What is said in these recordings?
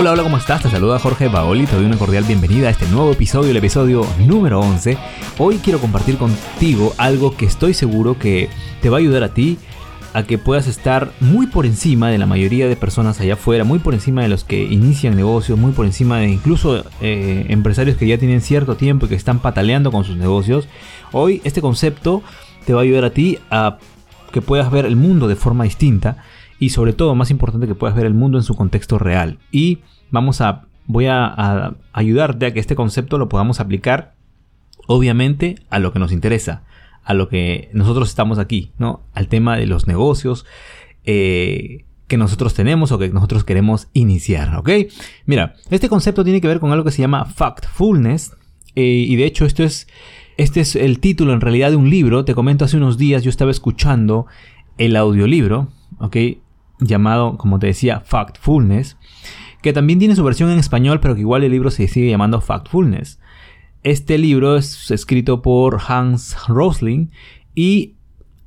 Hola, hola, ¿cómo estás? Te saluda Jorge Paoli, te doy una cordial bienvenida a este nuevo episodio, el episodio número 11. Hoy quiero compartir contigo algo que estoy seguro que te va a ayudar a ti a que puedas estar muy por encima de la mayoría de personas allá afuera, muy por encima de los que inician negocios, muy por encima de incluso eh, empresarios que ya tienen cierto tiempo y que están pataleando con sus negocios. Hoy este concepto te va a ayudar a ti a que puedas ver el mundo de forma distinta y sobre todo, más importante, que puedas ver el mundo en su contexto real. Y vamos a, voy a, ayudarte a que este concepto lo podamos aplicar, obviamente, a lo que nos interesa, a lo que nosotros estamos aquí, ¿no? Al tema de los negocios. Eh, que nosotros tenemos o que nosotros queremos iniciar. Mira, este concepto tiene que ver con algo que se llama factfulness eh, y de hecho esto es, este es el título en realidad de un libro, te comento hace unos días yo estaba escuchando el audiolibro. Llamado, como te decía, Factfulness, que también tiene su versión en español, pero que igual el libro se sigue llamando Factfulness. Este libro es escrito por Hans Rosling y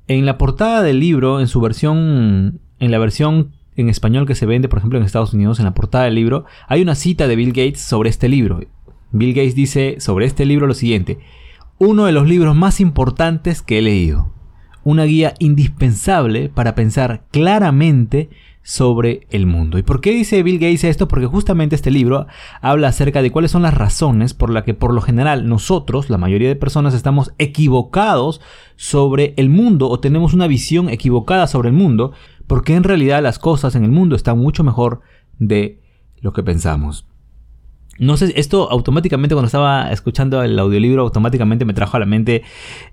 en la portada del libro, en su versión, en la versión en español que se vende, por ejemplo, en Estados Unidos, en la portada del libro, hay una cita de Bill Gates sobre este libro. Bill Gates dice sobre este libro lo siguiente, uno de los libros más importantes que he leído una guía indispensable para pensar claramente sobre el mundo. ¿Y por qué dice Bill Gates esto? Porque justamente este libro habla acerca de cuáles son las razones por las que por lo general nosotros, la mayoría de personas, estamos equivocados sobre el mundo o tenemos una visión equivocada sobre el mundo, porque en realidad las cosas en el mundo están mucho mejor de lo que pensamos. No sé, esto automáticamente cuando estaba escuchando el audiolibro, automáticamente me trajo a la mente,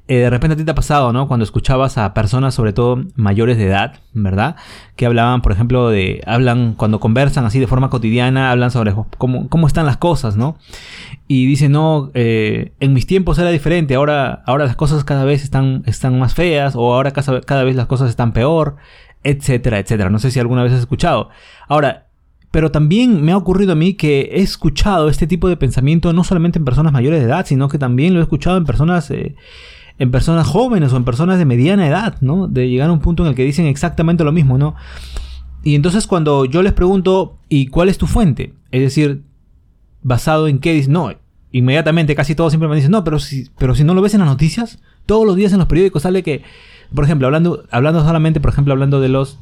eh, de repente a ti te ha pasado, ¿no? Cuando escuchabas a personas, sobre todo mayores de edad, ¿verdad? Que hablaban, por ejemplo, de, hablan, cuando conversan así de forma cotidiana, hablan sobre cómo, cómo están las cosas, ¿no? Y dicen, no, eh, en mis tiempos era diferente, ahora, ahora las cosas cada vez están, están más feas, o ahora cada, cada vez las cosas están peor, etcétera, etcétera. No sé si alguna vez has escuchado. Ahora, pero también me ha ocurrido a mí que he escuchado este tipo de pensamiento no solamente en personas mayores de edad, sino que también lo he escuchado en personas, eh, en personas jóvenes o en personas de mediana edad, ¿no? De llegar a un punto en el que dicen exactamente lo mismo, ¿no? Y entonces cuando yo les pregunto, ¿y cuál es tu fuente? Es decir, basado en qué dicen, no, inmediatamente casi todos siempre me dicen, no, pero si, pero si no lo ves en las noticias, todos los días en los periódicos sale que, por ejemplo, hablando, hablando solamente, por ejemplo, hablando de los,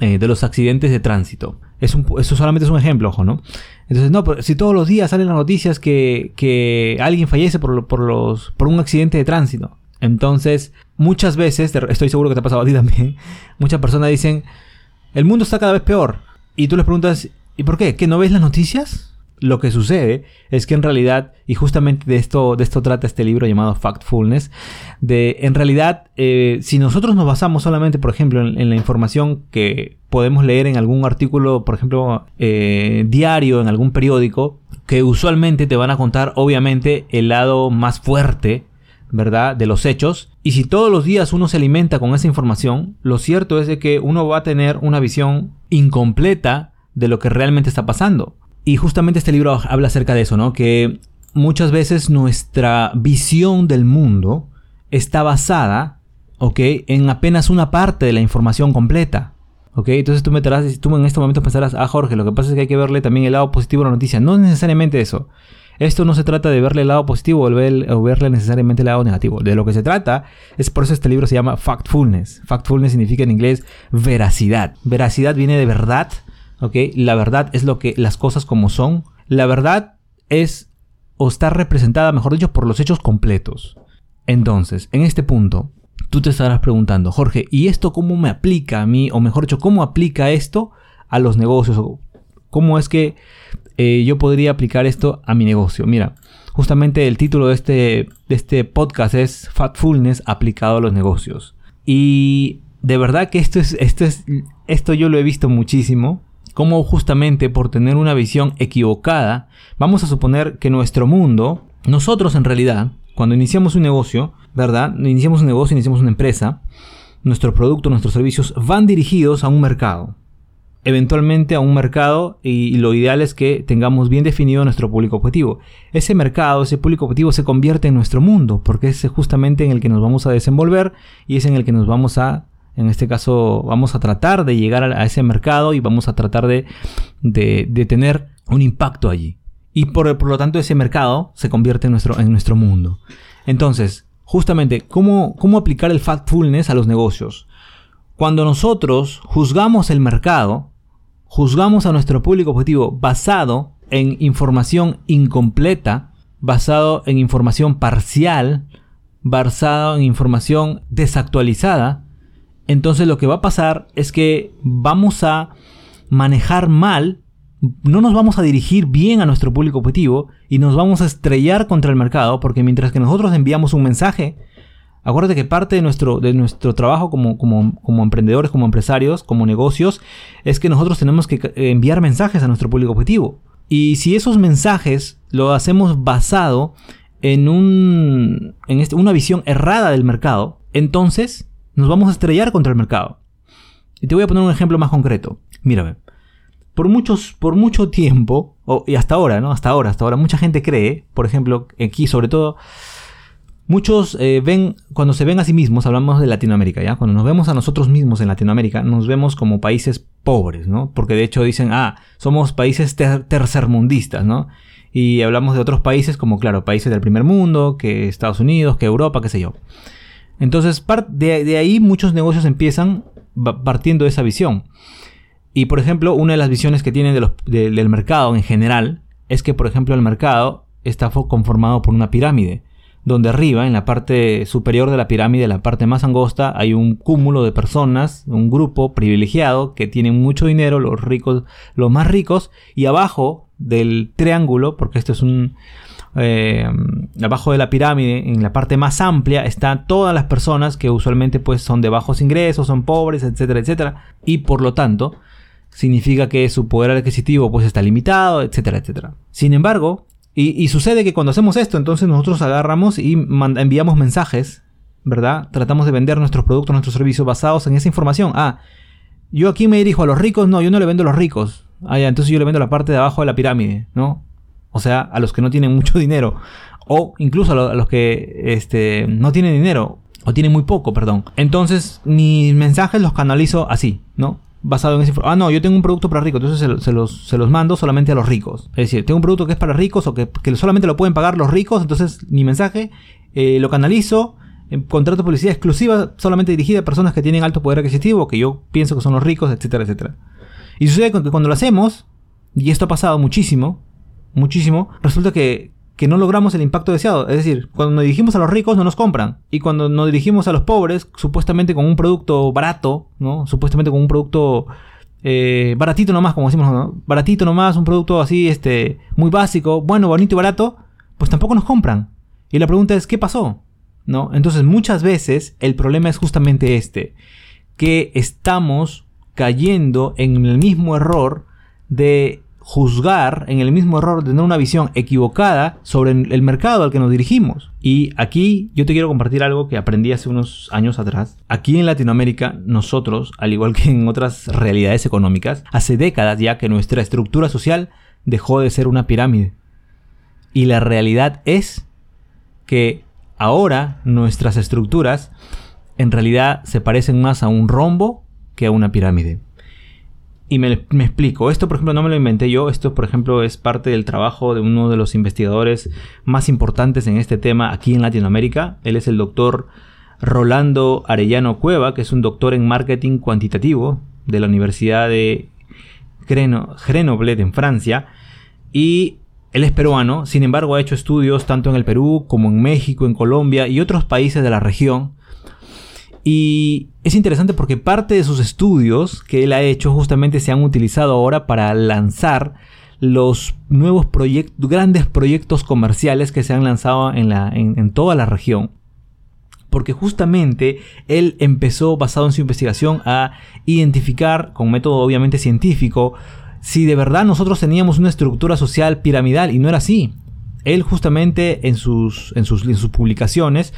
eh, de los accidentes de tránsito. Es un, eso solamente es un ejemplo, ojo, ¿no? Entonces, no, pero si todos los días salen las noticias que, que alguien fallece por, por, los, por un accidente de tránsito. Entonces, muchas veces, estoy seguro que te ha pasado a ti también, muchas personas dicen, el mundo está cada vez peor. Y tú les preguntas, ¿y por qué? ¿Que no ves las noticias? Lo que sucede es que en realidad, y justamente de esto, de esto trata este libro llamado Factfulness, de en realidad, eh, si nosotros nos basamos solamente, por ejemplo, en, la información que podemos leer en algún artículo, por ejemplo, eh, diario, en algún periódico, que usualmente te van a contar, obviamente, el lado más fuerte, ¿verdad? De los hechos. Y si todos los días uno se alimenta con esa información, lo cierto es de que uno va a tener una visión incompleta de lo que realmente está pasando. Y justamente este libro habla acerca de eso, ¿no? Que muchas veces nuestra visión del mundo está basada, ¿ok? En apenas una parte de la información completa. ¿Ok? Entonces tú, me tú en este momento pensarás, ah, Jorge, lo que pasa es que hay que verle también el lado positivo a la noticia. No es necesariamente eso. Esto no se trata de verle el lado positivo o verle necesariamente el lado negativo. De lo que se trata es por eso este libro se llama Factfulness. Factfulness significa en inglés veracidad. Veracidad viene de verdad la verdad es lo que las cosas como son. La verdad es o está representada, mejor dicho, por los hechos completos. Entonces, en este punto, tú te estarás preguntando, Jorge, ¿y esto cómo me aplica a mí? O mejor dicho, ¿cómo aplica esto a los negocios? ¿Cómo es que eh, yo podría aplicar esto a mi negocio? Mira, justamente el título de este, de este podcast es Fatfulness aplicado a los negocios. Y de verdad que esto es, esto es, esto yo lo he visto muchísimo cómo justamente por tener una visión equivocada, vamos a suponer que nuestro mundo, nosotros en realidad, cuando iniciamos un negocio, ¿verdad? Iniciamos un negocio, iniciamos una empresa, nuestro producto, nuestros servicios van dirigidos a un mercado. Eventualmente a un mercado y, lo ideal es que tengamos bien definido nuestro público objetivo. Ese mercado, ese público objetivo se convierte en nuestro mundo porque es justamente en el que nos vamos a desenvolver y es en el que nos vamos a En este caso vamos a tratar de llegar a, ese mercado y vamos a tratar de, de, tener un impacto allí. Y por, por, lo tanto ese mercado se convierte en nuestro, en nuestro mundo. Entonces, justamente, ¿cómo, ¿cómo aplicar el factfulness a los negocios? Cuando nosotros juzgamos el mercado, juzgamos a nuestro público objetivo basado en información incompleta, basado en información parcial, basado en información desactualizada, entonces lo que va a pasar es que vamos a manejar mal, no nos vamos a dirigir bien a nuestro público objetivo y nos vamos a estrellar contra el mercado porque mientras que nosotros enviamos un mensaje, acuérdate que parte de nuestro, de nuestro trabajo como, como, como emprendedores, como empresarios, como negocios, es que nosotros tenemos que enviar mensajes a nuestro público objetivo. Y si esos mensajes lo hacemos basado en, un, en este, una visión errada del mercado, entonces nos vamos a estrellar contra el mercado. Y te voy a poner un ejemplo más concreto. Mírame. Por, muchos, por mucho tiempo, y hasta ahora, ¿no? Hasta ahora, hasta ahora, mucha gente cree, por ejemplo, aquí sobre todo, muchos eh, ven, cuando se ven a sí mismos, hablamos de Latinoamérica, ¿ya? Cuando nos vemos a nosotros mismos en Latinoamérica, nos vemos como países pobres, ¿no? Porque de hecho dicen, ah, somos países tercermundistas, ¿no? Y hablamos de otros países como, claro, países del primer mundo, que Estados Unidos, que Europa, qué sé yo. Entonces, de, ahí muchos negocios empiezan partiendo de esa visión. Y por ejemplo, una de las visiones que tienen del mercado en general es que, por ejemplo, el mercado está conformado por una pirámide, donde arriba, en la parte superior de la pirámide, la parte más angosta, hay un cúmulo de personas, un grupo privilegiado que tienen mucho dinero, los ricos, los más ricos, y abajo del triángulo, porque esto es un... Eh, abajo de la pirámide, en la parte más amplia, están todas las personas que usualmente pues son de bajos ingresos, son pobres, etcétera, etcétera. Y por lo tanto, significa que su poder adquisitivo pues está limitado, etcétera, etcétera. Sin embargo, y, sucede que cuando hacemos esto, entonces nosotros agarramos y enviamos mensajes, ¿verdad? Tratamos de vender nuestros productos, nuestros servicios basados en esa información. Ah, yo aquí me dirijo a los ricos, no, yo no le vendo a los ricos. Ah, ya, entonces yo le vendo la parte de abajo de la pirámide, ¿no? O sea, a los que no tienen mucho dinero. O incluso a, los que este, no tienen dinero. O tienen muy poco, perdón. Entonces, mis mensajes los canalizo así, ¿no? Basado en ese... Ah, no, yo tengo un producto para ricos, entonces se, los, se, los, mando solamente a los ricos. Es decir, tengo un producto que es para ricos o que, solamente lo pueden pagar los ricos, entonces mi mensaje eh, lo canalizo en contrato de publicidad exclusiva solamente dirigida a personas que tienen alto poder adquisitivo, que yo pienso que son los ricos, etcétera, etcétera. Y sucede que cuando lo hacemos, y esto ha pasado muchísimo, muchísimo, resulta que, no logramos el impacto deseado. Es decir, cuando nos dirigimos a los ricos no nos compran. Y cuando nos dirigimos a los pobres, supuestamente con un producto barato, ¿no? Supuestamente con un producto eh, baratito nomás, como decimos, ¿no? Baratito nomás, un producto así, este, muy básico, bueno, bonito y barato, pues tampoco nos compran. Y la pregunta es, ¿qué pasó? ¿No? Entonces muchas veces el problema es justamente este, que estamos cayendo en el mismo error de juzgar, en el mismo error tener una visión equivocada sobre el mercado al que nos dirigimos. Y aquí yo te quiero compartir algo que aprendí hace unos años atrás. Aquí en Latinoamérica, nosotros, al igual que en otras realidades económicas, hace décadas ya que nuestra estructura social dejó de ser una pirámide. Y la realidad es que ahora nuestras estructuras en realidad se parecen más a un rombo que a una pirámide. Y me, explico, esto por ejemplo no me lo inventé yo, esto por ejemplo es parte del trabajo de uno de los investigadores más importantes en este tema aquí en Latinoamérica. Él es el doctor Rolando Arellano Cueva, que es un doctor en marketing cuantitativo de la Universidad de Grenoble en Francia. Y él es peruano, sin embargo ha hecho estudios tanto en el Perú como en México, en Colombia y otros países de la región y es interesante porque parte de sus estudios que él ha hecho justamente se han utilizado ahora para lanzar los nuevos proyectos, grandes proyectos comerciales que se han lanzado en, la, en, toda la región. Porque justamente él empezó, basado en su investigación, a identificar, con método obviamente científico, si de verdad nosotros teníamos una estructura social piramidal y no era así. Él justamente en sus, en sus, publicaciones,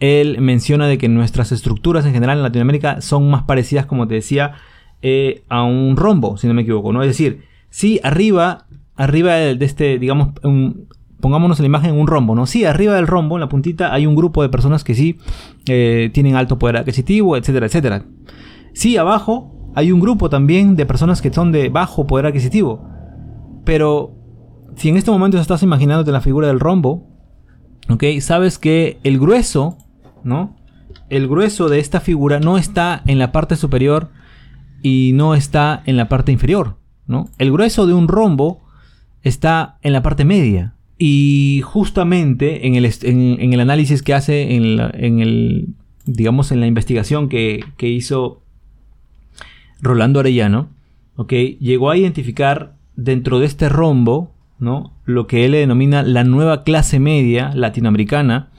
él menciona de que nuestras estructuras en general en Latinoamérica son más parecidas, como te decía, eh, a un rombo, si no me equivoco, ¿no? Es decir, sí, arriba, arriba de este, digamos, pongámonos la imagen en un rombo, ¿no? Sí, arriba del rombo, en la puntita, hay un grupo de personas que sí eh, tienen alto poder adquisitivo, etcétera, etcétera. Sí, abajo hay un grupo también de personas que son de bajo poder adquisitivo. Pero si en este momento estás imaginándote la figura del rombo, ¿ok? Sabes que el grueso, ¿no? El grueso de esta figura no está en la parte superior y no está en la parte inferior, ¿no? El grueso de un rombo está en la parte media. Y justamente en el, en, el análisis que hace, en, el, digamos, en la investigación que, que hizo Rolando Arellano, ¿ok? llegó a identificar dentro de este rombo, Lo que él denomina la nueva clase media latinoamericana,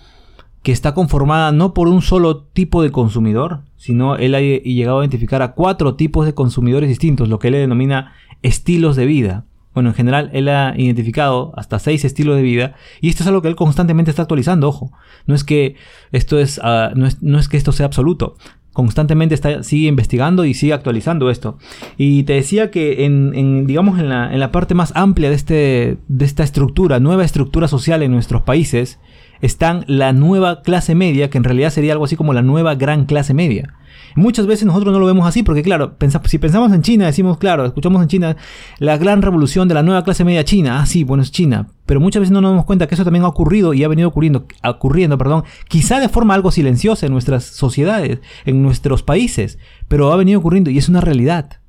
que está conformada no por un solo tipo de consumidor, sino él ha llegado a identificar a cuatro tipos de consumidores distintos, lo que él denomina estilos de vida. Bueno, en general él ha identificado hasta seis estilos de vida y esto es algo que él constantemente está actualizando, ojo. No es que esto es, ah, no es, no es que esto sea absoluto constantemente está, sigue investigando y sigue actualizando esto. Y te decía que en, digamos, en la, en la, parte más amplia de, este, de esta estructura, nueva estructura social en nuestros países, están la nueva clase media, que en realidad sería algo así como la nueva gran clase media. Muchas veces nosotros no lo vemos así porque, claro, si pensamos en China, decimos, claro, escuchamos en China la gran revolución de la nueva clase media china. Ah, sí, bueno, es China. Pero muchas veces no nos damos cuenta que eso también ha ocurrido y ha venido ocurriendo, ocurriendo, perdón, quizá de forma algo silenciosa en nuestras sociedades, en nuestros países, pero ha venido ocurriendo y es una realidad.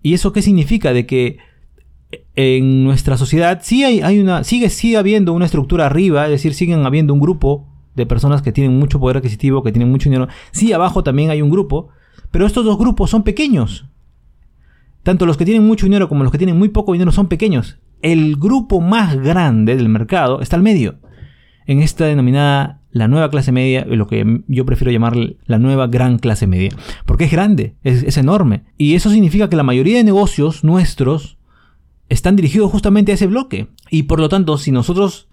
¿Y eso qué significa? De que en nuestra sociedad sí hay, hay una, sigue, sigue habiendo una estructura arriba, es decir, siguen habiendo un grupo de personas que tienen mucho poder adquisitivo, que tienen mucho dinero. Sí, abajo también hay un grupo, pero estos dos grupos son pequeños. Tanto los que tienen mucho dinero como los que tienen muy poco dinero son pequeños. El grupo más grande del mercado está al medio. En esta denominada la nueva clase media, lo que yo prefiero llamar la nueva gran clase media. Porque es grande, es, es enorme. Y eso significa que la mayoría de negocios nuestros están dirigidos justamente a ese bloque. Y por lo tanto, si nosotros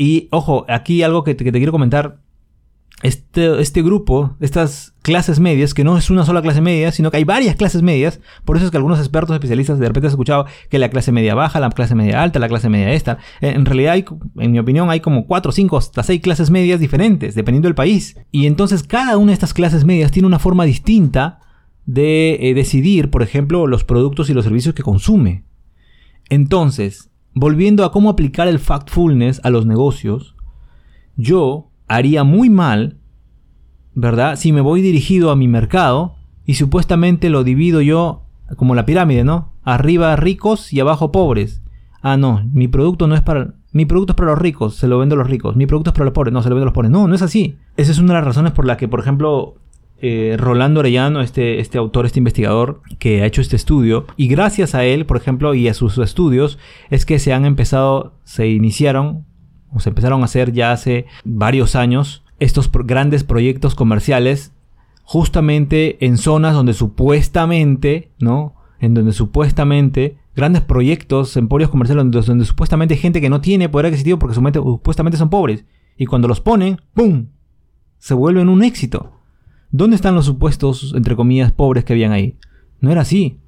y ojo, aquí algo que te, quiero comentar. Este, este, grupo, estas clases medias, que no es una sola clase media, sino que hay varias clases medias, por eso es que algunos expertos especialistas de repente han escuchado que la clase media baja, la clase media alta, la clase media esta. En realidad, hay, en mi opinión, hay como 4, 5, hasta 6 clases medias diferentes, dependiendo del país. Y entonces cada una de estas clases medias tiene una forma distinta de eh, decidir, por ejemplo, los productos y los servicios que consume. Entonces, volviendo a cómo aplicar el factfulness a los negocios, yo haría muy mal, ¿verdad? Si me voy dirigido a mi mercado y supuestamente lo divido yo como la pirámide, ¿no? Arriba ricos y abajo pobres. Ah, no, mi producto no es para... Mi producto es para los ricos, se lo vendo a los ricos. Mi producto es para los pobres, no, se lo vendo a los pobres. No, no es así. Esa es una de las razones por la que, por ejemplo, eh, Rolando Arellano, este, este autor, este investigador que ha hecho este estudio, y gracias a él, por ejemplo, y a sus estudios, es que se han empezado, se iniciaron, o se empezaron a hacer ya hace varios años, estos grandes proyectos comerciales, justamente en zonas donde supuestamente, ¿no? En donde supuestamente grandes proyectos, emporios comerciales, donde, supuestamente gente que no tiene poder adquisitivo porque supuestamente son pobres. Y cuando los ponen, ¡pum! Se vuelven un éxito. ¿Dónde están los supuestos, entre comillas, pobres que habían ahí? No era así.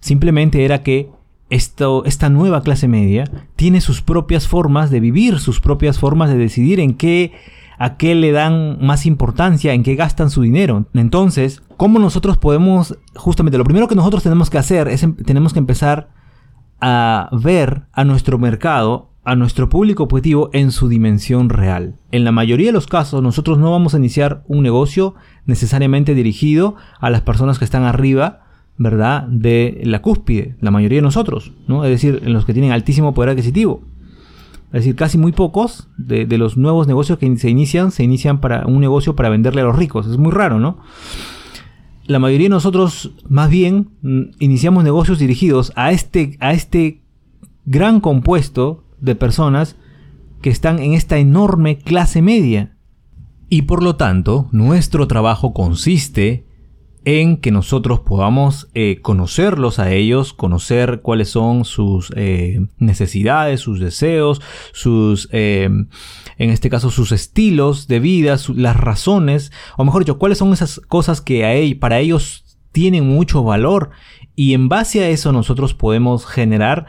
Simplemente era que esto, esta nueva clase media tiene sus propias formas de vivir, sus propias formas de decidir en qué, a qué le dan más importancia, en qué gastan su dinero. Entonces, ¿cómo nosotros podemos, justamente, lo primero que nosotros tenemos que hacer es, em, tenemos que empezar a ver a nuestro mercado a nuestro público objetivo en su dimensión real. En la mayoría de los casos nosotros no vamos a iniciar un negocio necesariamente dirigido a las personas que están arriba, ¿verdad? De la cúspide, la mayoría de nosotros, ¿no? Es decir, en los que tienen altísimo poder adquisitivo. Es decir, casi muy pocos de, de los nuevos negocios que se inician, se inician para un negocio para venderle a los ricos. Es muy raro, ¿no? La mayoría de nosotros, más bien, mm, iniciamos negocios dirigidos a este, a este gran compuesto de personas que están en esta enorme clase media. Y por lo tanto, nuestro trabajo consiste en que nosotros podamos eh, conocerlos a ellos, conocer cuáles son sus eh, necesidades, sus deseos, sus, eh, en este caso, sus estilos de vida, las razones, o mejor dicho, cuáles son esas cosas que a para ellos tienen mucho valor. Y en base a eso nosotros podemos generar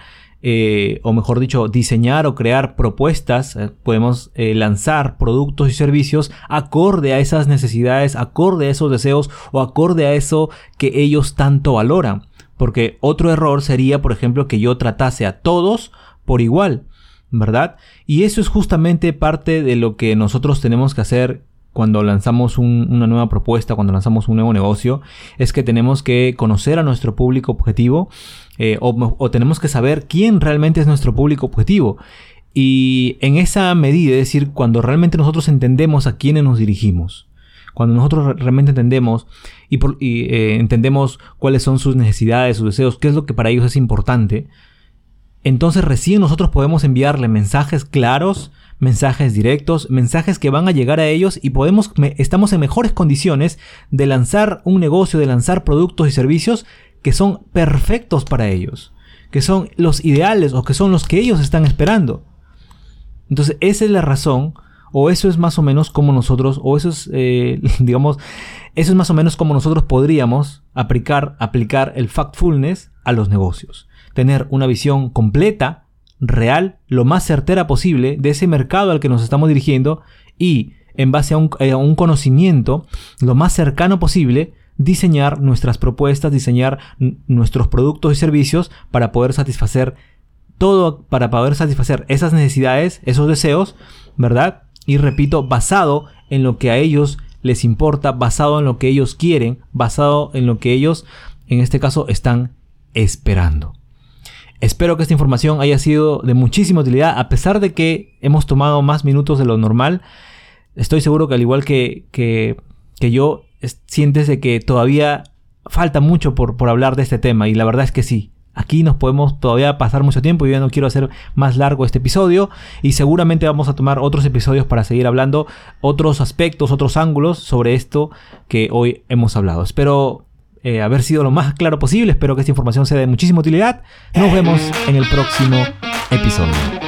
eh, o mejor dicho, diseñar o crear propuestas, eh, podemos eh, lanzar productos y servicios acorde a esas necesidades, acorde a esos deseos o acorde a eso que ellos tanto valoran. Porque otro error sería, por ejemplo, que yo tratase a todos por igual, ¿verdad? Y eso es justamente parte de lo que nosotros tenemos que hacer cuando lanzamos una nueva propuesta, cuando lanzamos un nuevo negocio, es que tenemos que conocer a nuestro público objetivo eh, o, tenemos que saber quién realmente es nuestro público objetivo. Y en esa medida, es decir, cuando realmente nosotros entendemos a quiénes nos dirigimos, cuando nosotros realmente entendemos y, eh, entendemos cuáles son sus necesidades, sus deseos, qué es lo que para ellos es importante, entonces recién nosotros podemos enviarle mensajes claros, mensajes directos, mensajes que van a llegar a ellos y podemos, estamos en mejores condiciones de lanzar un negocio, de lanzar productos y servicios que son perfectos para ellos, que son los ideales o que son los que ellos están esperando. Entonces esa es la razón, o eso es más o menos como nosotros, o eso es, eh, digamos, eso es más o menos como nosotros podríamos aplicar, aplicar el factfulness a los negocios. Tener una visión completa real, lo más certera posible de ese mercado al que nos estamos dirigiendo y en base a un, eh, conocimiento lo más cercano posible, diseñar nuestras propuestas, diseñar nuestros productos y servicios para poder satisfacer todo, para poder satisfacer esas necesidades, esos deseos, ¿verdad? Y repito, basado en lo que a ellos les importa, basado en lo que ellos quieren, basado en lo que ellos, en este caso, están esperando. Espero que esta información haya sido de muchísima utilidad, a pesar de que hemos tomado más minutos de lo normal. Estoy seguro que al igual que, que, yo, sientes de que todavía falta mucho por, por hablar de este tema, y la verdad es que sí. Aquí nos podemos todavía pasar mucho tiempo. Yo ya no quiero hacer más largo este episodio. Y seguramente vamos a tomar otros episodios para seguir hablando otros aspectos, otros ángulos sobre esto que hoy hemos hablado. Espero eh, haber sido lo más claro posible. Espero que esta información sea de muchísima utilidad. Nos vemos en el próximo episodio.